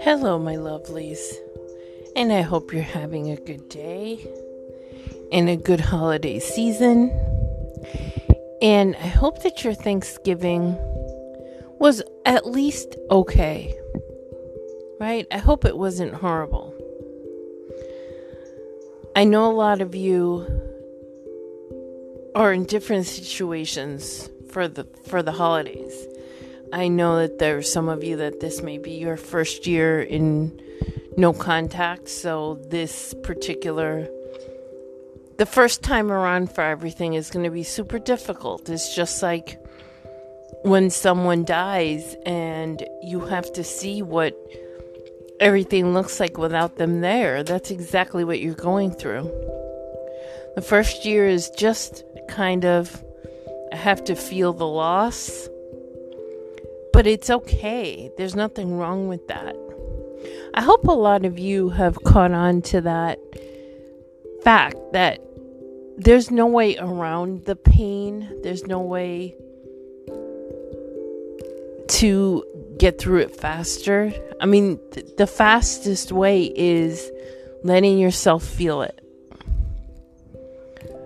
Hello, my lovelies, and I hope you're having a good day and a good holiday season. And I hope that your Thanksgiving was at least okay, right? I hope it wasn't horrible. I know a lot of you are in different situations for the for the holidays. I know that there are some of you that this may be your first year in no contact, so this particular the first time around for everything is going to be super difficult. It's just like when someone dies and you have to see what everything looks like without them there. That's exactly what you're going through. The first year is just kind of I have to feel the loss but it's okay. There's nothing wrong with that. I hope a lot of you have caught on to that fact that there's no way around the pain. There's no way to get through it faster. I mean, th- the fastest way is letting yourself feel it.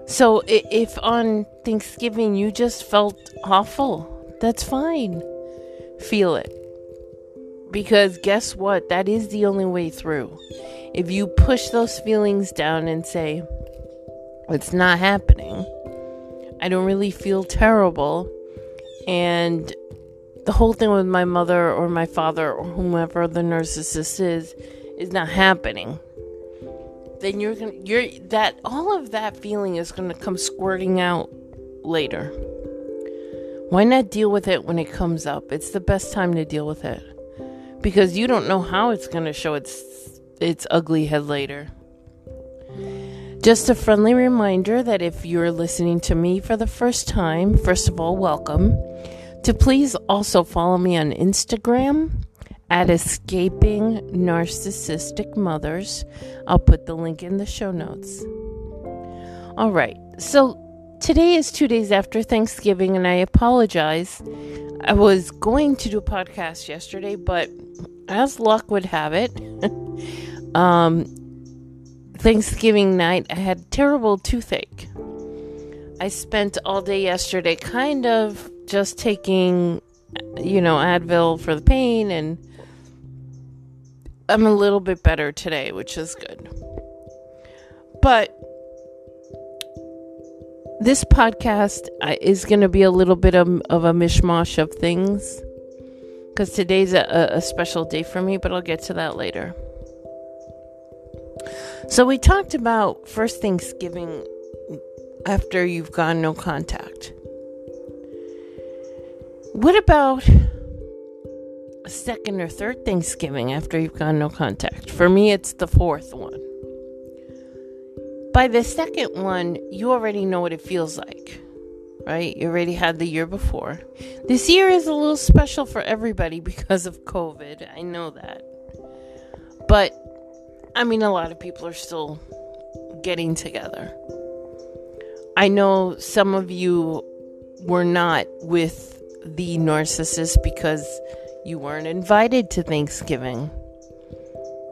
So if on Thanksgiving you just felt awful, that's fine feel it. Because guess what? That is the only way through. If you push those feelings down and say, it's not happening, I don't really feel terrible, and the whole thing with my mother or my father or whomever the narcissist is is not happening then you're gonna you're that all of that feeling is gonna come squirting out later why not deal with it when it comes up? It's the best time to deal with it. Because you don't know how it's going to show its its ugly head later. Just a friendly reminder that if you're listening to me for the first time, first of all, welcome. To please also follow me on Instagram at Escaping Narcissistic Mothers. I'll put the link in the show notes. All right, so Today is two days after Thanksgiving, and I apologize. I was going to do a podcast yesterday, but as luck would have it, um, Thanksgiving night, I had terrible toothache. I spent all day yesterday kind of just taking, you know, Advil for the pain, and I'm a little bit better today, which is good. But this podcast uh, is going to be a little bit of, of a mishmash of things because today's a, a special day for me, but I'll get to that later. So, we talked about first Thanksgiving after you've gone no contact. What about a second or third Thanksgiving after you've gone no contact? For me, it's the fourth one. By the second one, you already know what it feels like, right? You already had the year before. This year is a little special for everybody because of COVID. I know that. But, I mean, a lot of people are still getting together. I know some of you were not with the narcissist because you weren't invited to Thanksgiving,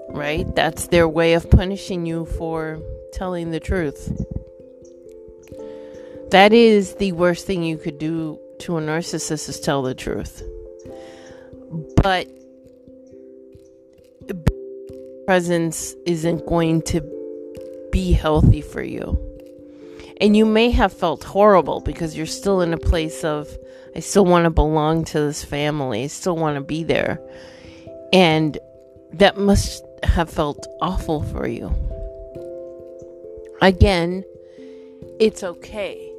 right? That's their way of punishing you for telling the truth. That is the worst thing you could do to a narcissist is tell the truth. But presence isn't going to be healthy for you. And you may have felt horrible because you're still in a place of, I still want to belong to this family, I still want to be there. And that must have felt awful for you. Again, it's okay.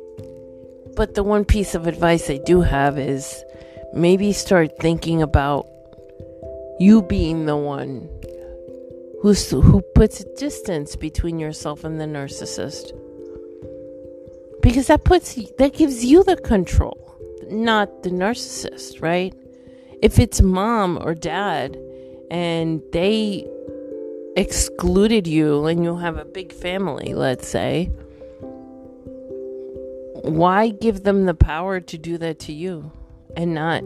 But the one piece of advice I do have is maybe start thinking about you being the one who's, who puts a distance between yourself and the narcissist. Because that puts that gives you the control, not the narcissist, right? If it's mom or dad and they excluded you and you have a big family, let's say, why give them the power to do that to you and not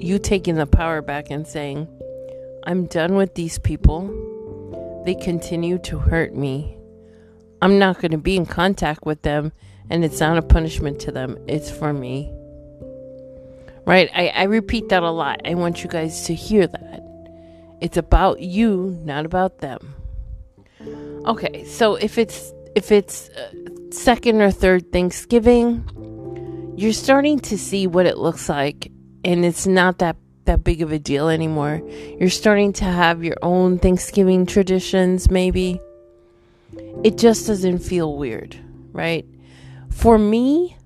you taking the power back and saying, I'm done with these people. They continue to hurt me. I'm not going to be in contact with them, and it's not a punishment to them, it's for me. Right? I, I repeat that a lot. I want you guys to hear that. It's about you, not about them. Okay, so if it's if it's uh, second or third Thanksgiving, you're starting to see what it looks like and it's not that that big of a deal anymore. You're starting to have your own Thanksgiving traditions maybe. It just doesn't feel weird, right? For me,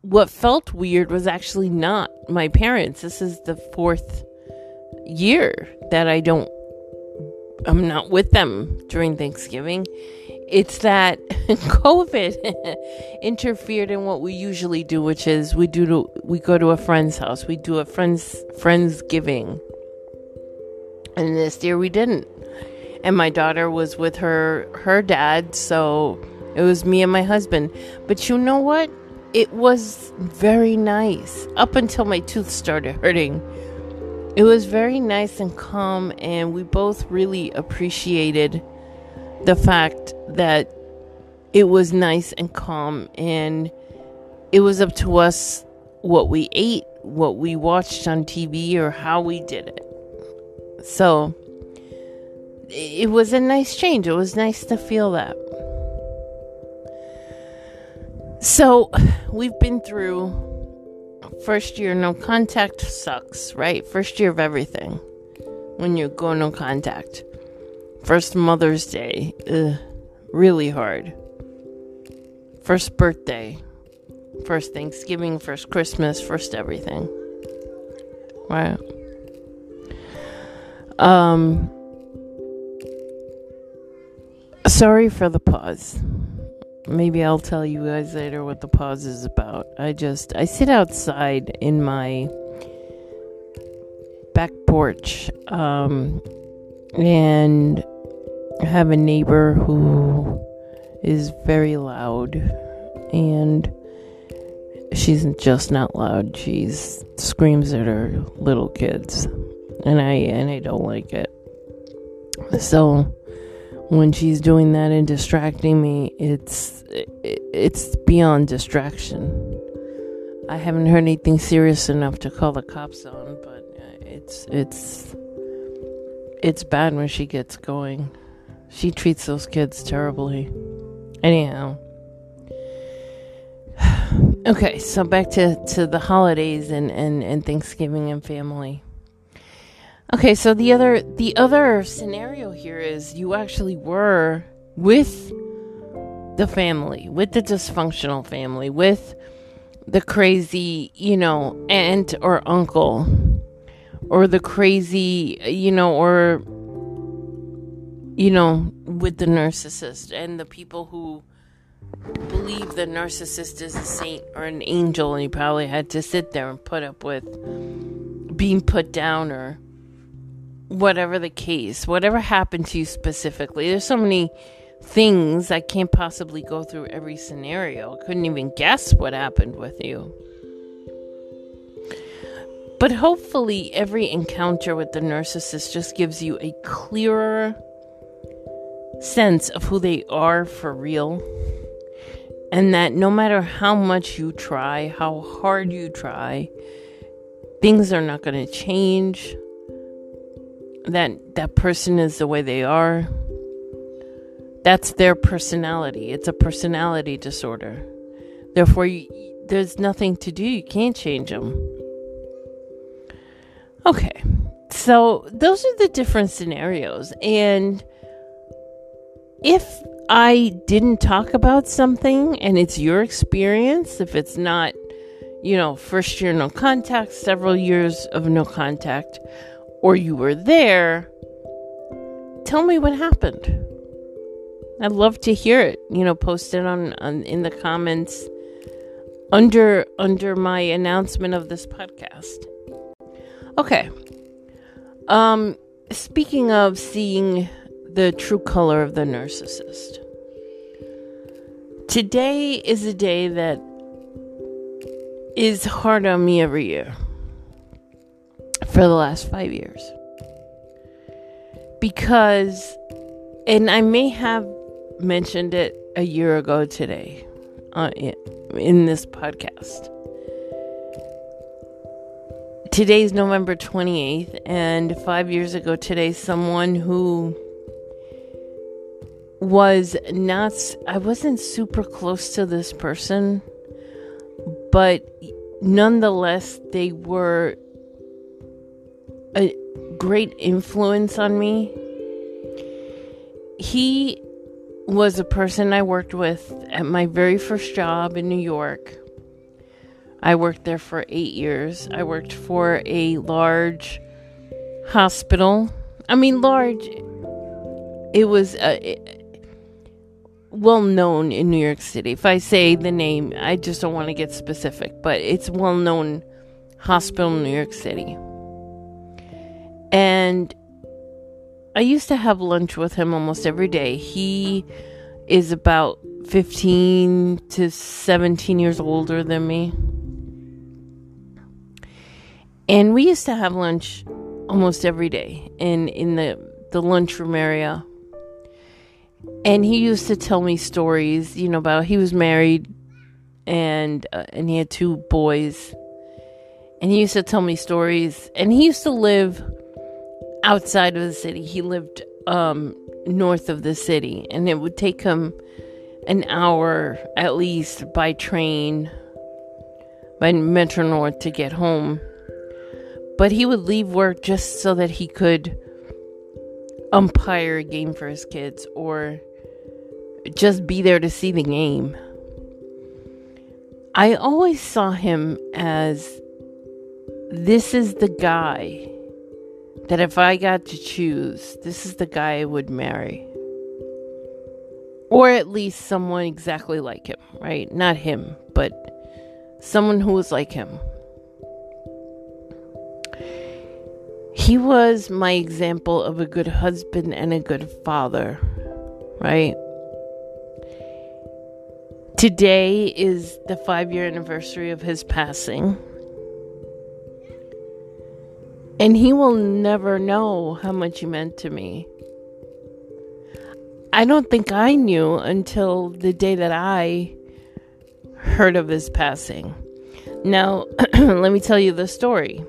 what felt weird was actually not my parents. This is the fourth year that I don't I'm not with them during Thanksgiving. It's that COVID interfered in what we usually do, which is we do to, we go to a friend's house. We do a friend's friends giving. And this year we didn't. And my daughter was with her her dad, so it was me and my husband. But you know what? It was very nice up until my tooth started hurting it was very nice and calm, and we both really appreciated the fact that it was nice and calm, and it was up to us what we ate, what we watched on TV, or how we did it. So it was a nice change. It was nice to feel that. So we've been through first year no contact sucks, right? First year of everything when you go no contact. First Mother's Day, ugh, really hard. First birthday, first Thanksgiving, first Christmas, first everything. Right? Um, sorry for the pause maybe I'll tell you guys later what the pause is about. I just I sit outside in my back porch um, and have a neighbor who is very loud and she's just not loud. She's screams at her little kids and I and I don't like it. So when she's doing that and distracting me, it's it's beyond distraction. I haven't heard anything serious enough to call the cops on, but it's it's it's bad when she gets going. She treats those kids terribly. Anyhow. Okay, so back to, to the holidays and, and, and Thanksgiving and family. Okay, so the other the other scenario here is you actually were with the family, with the dysfunctional family, with the crazy, you know, aunt or uncle or the crazy, you know, or you know, with the narcissist and the people who believe the narcissist is a saint or an angel and you probably had to sit there and put up with being put down or whatever the case, whatever happened to you specifically. There's so many things I can't possibly go through every scenario. I couldn't even guess what happened with you. But hopefully, every encounter with the narcissist just gives you a clearer sense of who they are for real. And that no matter how much you try, how hard you try, things are not going to change that that person is the way they are that's their personality. It's a personality disorder. Therefore you, there's nothing to do. You can't change them okay. So those are the different scenarios. And if i didn't talk about something and it's your experience if it's not you know first year no contact several years of no contact or you were there, tell me what happened. I'd love to hear it. You know, post it on, on in the comments under under my announcement of this podcast. Okay. Um speaking of seeing the true color of the narcissist. Today is a day that is hard on me every year for the last five years. because, and I may have mentioned it a year ago today uh, in this podcast. Today's November 28th, and five years ago today, someone who was not, I wasn't super close to this person, but nonetheless, they were a great influence on me. He was a person I worked with at my very first job in New York. I worked there for eight years. I worked for a large hospital. I mean, large. It was uh, well known in New York City. If I say the name, I just don't want to get specific, but it's well known hospital in New York City. And I used to have lunch with him almost every day. He is about 15 to 17 years older than me. And we used to have lunch almost every day in in the the lunchroom area. And he used to tell me stories, you know, about he was married and uh, and he had two boys. And he used to tell me stories and he used to live outside of the city. He lived um, north of the city, and it would take him an hour at least by train, by Metro North to get home. But he would leave work just so that he could umpire a game for his kids or just be there to see the game. I always saw him as this is the guy that if I got to choose, this is the guy I would marry. Or at least someone exactly like him, right? Not him, but someone who was like him. He was my example of a good husband and a good father, right? Today is the five year anniversary of his passing. And he will never know how much he meant to me. I don't think I knew until the day that I heard of his passing. Now, let me tell you the story.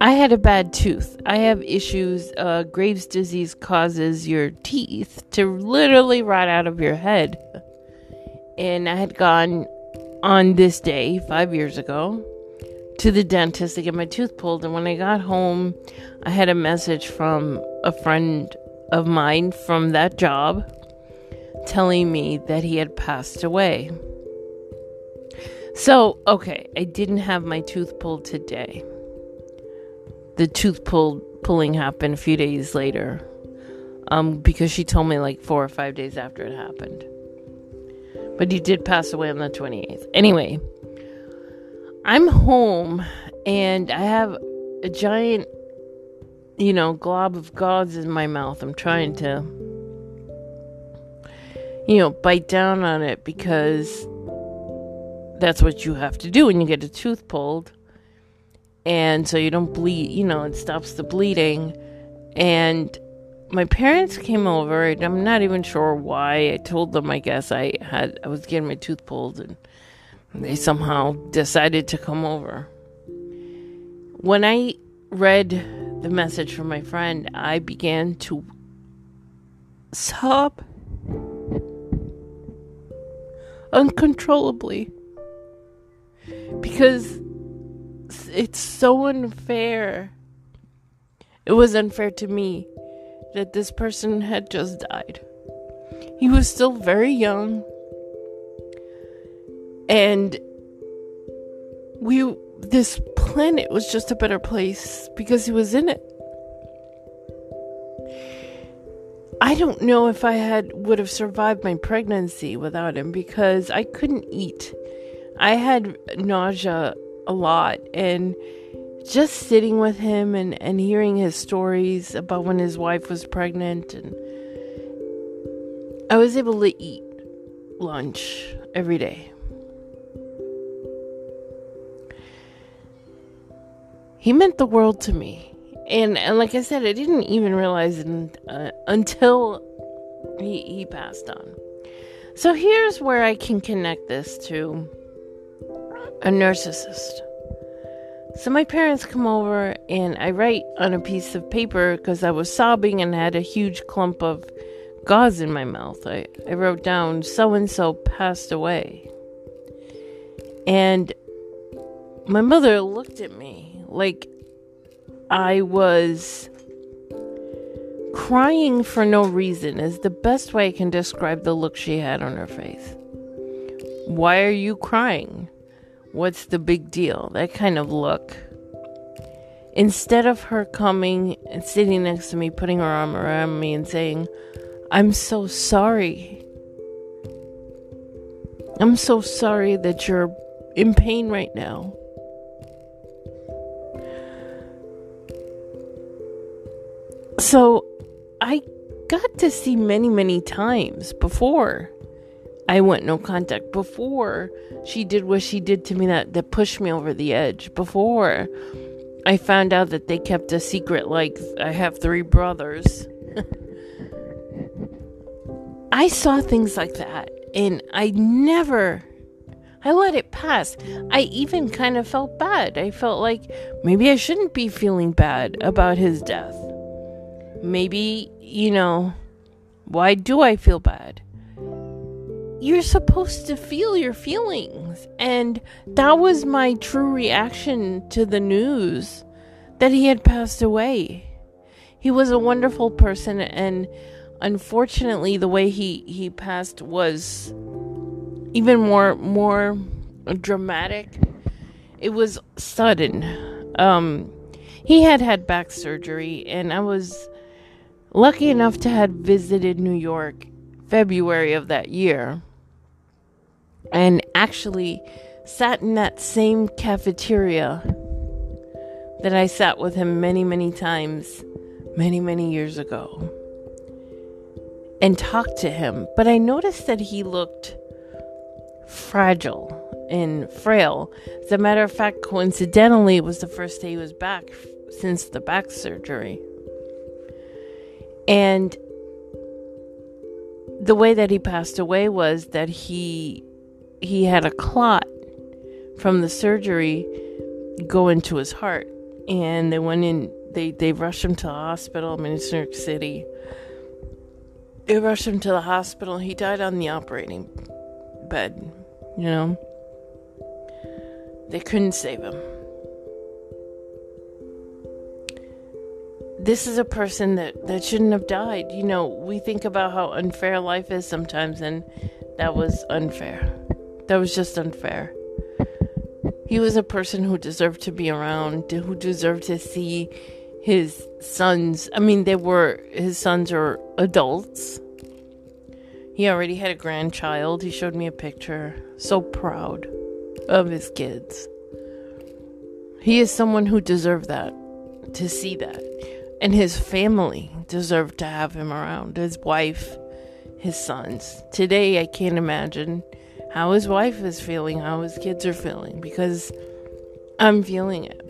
I had a bad tooth. I have issues. Uh, Graves' disease causes your teeth to literally rot out of your head. And I had gone on this day five years ago to the dentist to get my tooth pulled. And when I got home, I had a message from a friend of mine from that job telling me that he had passed away. So, okay, I didn't have my tooth pulled today. The tooth pulled pulling happened a few days later. Um, because she told me like four or five days after it happened. But he did pass away on the 28th. Anyway, I'm home and I have a giant, you know, glob of gauze in my mouth. I'm trying to, you know, bite down on it because that's what you have to do when you get a tooth pulled. And so you don't bleed, you know, it stops the bleeding. And my parents came over, and I'm not even sure why. I told them, I guess, I had, I was getting my tooth pulled, and they somehow decided to come over. When I read the message from my friend, I began to sob uncontrollably because it's so unfair. It was unfair to me that this person had just died. He was still very young and we this planet was just a better place because he was in it. I don't know if I had would have survived my pregnancy without him because I couldn't eat. I had nausea a lot and just sitting with him and, and hearing his stories about when his wife was pregnant and I was able to eat lunch every day. He meant the world to me. And, and like I said, I didn't even realize it uh, until he, he passed on. So here's where I can connect this to a narcissist. So my parents come over and I write on a piece of paper because I was sobbing and had a huge clump of gauze in my mouth. I, I wrote down so and so passed away. And my mother looked at me like I was crying for no reason, is the best way I can describe the look she had on her face. Why are you crying? What's the big deal? That kind of look. Instead of her coming and sitting next to me, putting her arm around me and saying, I'm so sorry. I'm so sorry that you're in pain right now. So I got to see many, many times before I went no contact, before she did what she did to me that, that pushed me over the edge, before I found out that they kept a secret like I have three brothers. I saw things like that and I never I let it pass. I even kind of felt bad. I felt like maybe I shouldn't be feeling bad about his death. Maybe, you know, why do I feel bad? You're supposed to feel your feelings. And that was my true reaction to the news that he had passed away. He was a wonderful person and unfortunately the way he he passed was even more more dramatic. It was sudden. Um, he had had back surgery, and I was lucky enough to have visited New York February of that year, and actually sat in that same cafeteria that I sat with him many, many times, many, many years ago, and talked to him. But I noticed that he looked fragile and frail. As a matter of fact, coincidentally, it was the first day he was back since the back surgery. And the way that he passed away was that he he had a clot from the surgery go into his heart and they went in they they rushed him to the hospital I'm in New York City they rushed him to the hospital he died on the operating bed you know? They couldn't save him. This is a person that, that shouldn't have died. You know, we think about how unfair life is sometimes, and that was unfair. That was just unfair. He was a person who deserved to be around, who deserved to see his sons. I mean, they were, his sons are adults he already had a grandchild. He showed me a picture. So proud of his kids. He is someone who deserved that, to see that. And his family deserved to have him around. His wife, his sons. Today, I can't imagine how his wife is feeling, how his kids are feeling, because I'm feeling it.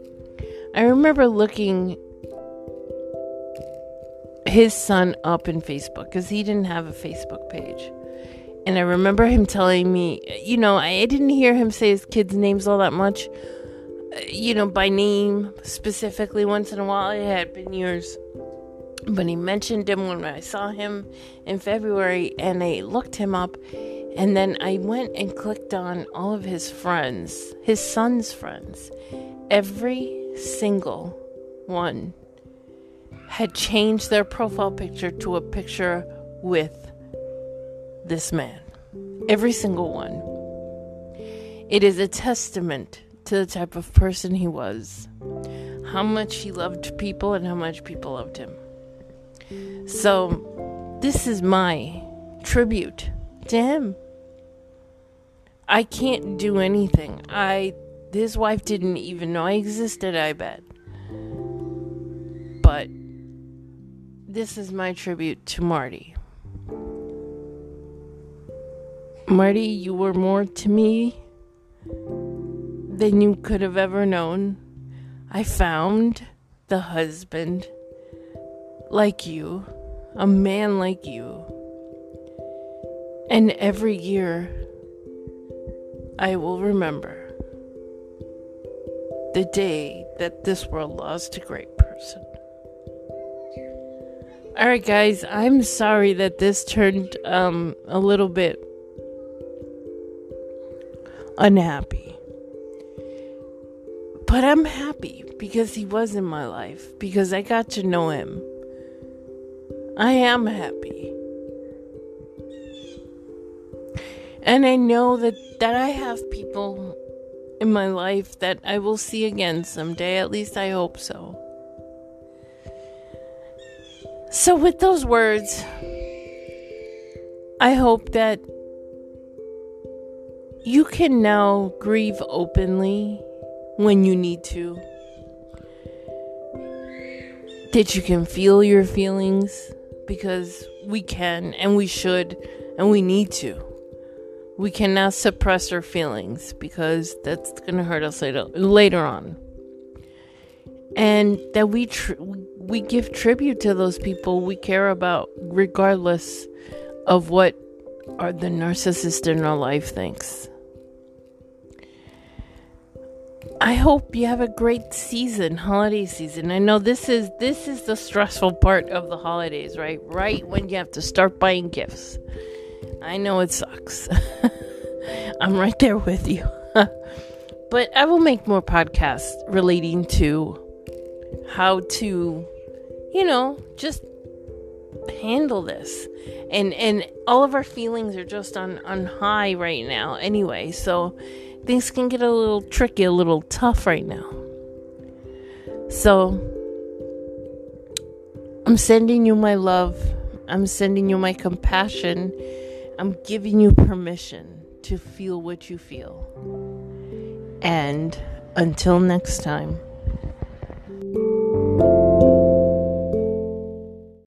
I remember looking his son up in Facebook because he didn't have a Facebook page. And I remember him telling me, you know, I didn't hear him say his kids' names all that much, you know, by name specifically once in a while. It had been years. But he mentioned him when I saw him in February and I looked him up. And then I went and clicked on all of his friends, his son's friends. Every single one had changed their profile picture to a picture with this man. Every single one. It is a testament to the type of person he was, how much he loved people, and how much people loved him. So, this is my tribute to him. I can't do anything. I his wife didn't even know I existed, I bet. But this is my tribute to Marty. Marty, you were more to me than you could have ever known. I found the husband like you, a man like you. And every year, I will remember the day that this world lost a great person. All right, guys, I'm sorry that this turned um, a little bit unhappy. But I'm happy because he was in my life, because I got to know him. I am happy. And I know that, that I have people in my life that I will see again someday. At least I hope so. So, with those words, I hope that you can now grieve openly when you need to. That you can feel your feelings because we can and we should and we need to. We cannot suppress our feelings because that's going to hurt us later, later on. And that we tr- we give tribute to those people we care about regardless of what are the narcissist in our life thinks. I hope you have a great season, holiday season. I know this is this is the stressful part of the holidays, right? Right when you have to start buying gifts. I know it sucks. I'm right there with you. but I will make more podcasts relating to how to, you know, just handle this. And and all of our feelings are just on on high right now anyway. So things can get a little tricky, a little tough right now. So I'm sending you my love. I'm sending you my compassion I'm giving you permission to feel what you feel. And until next time.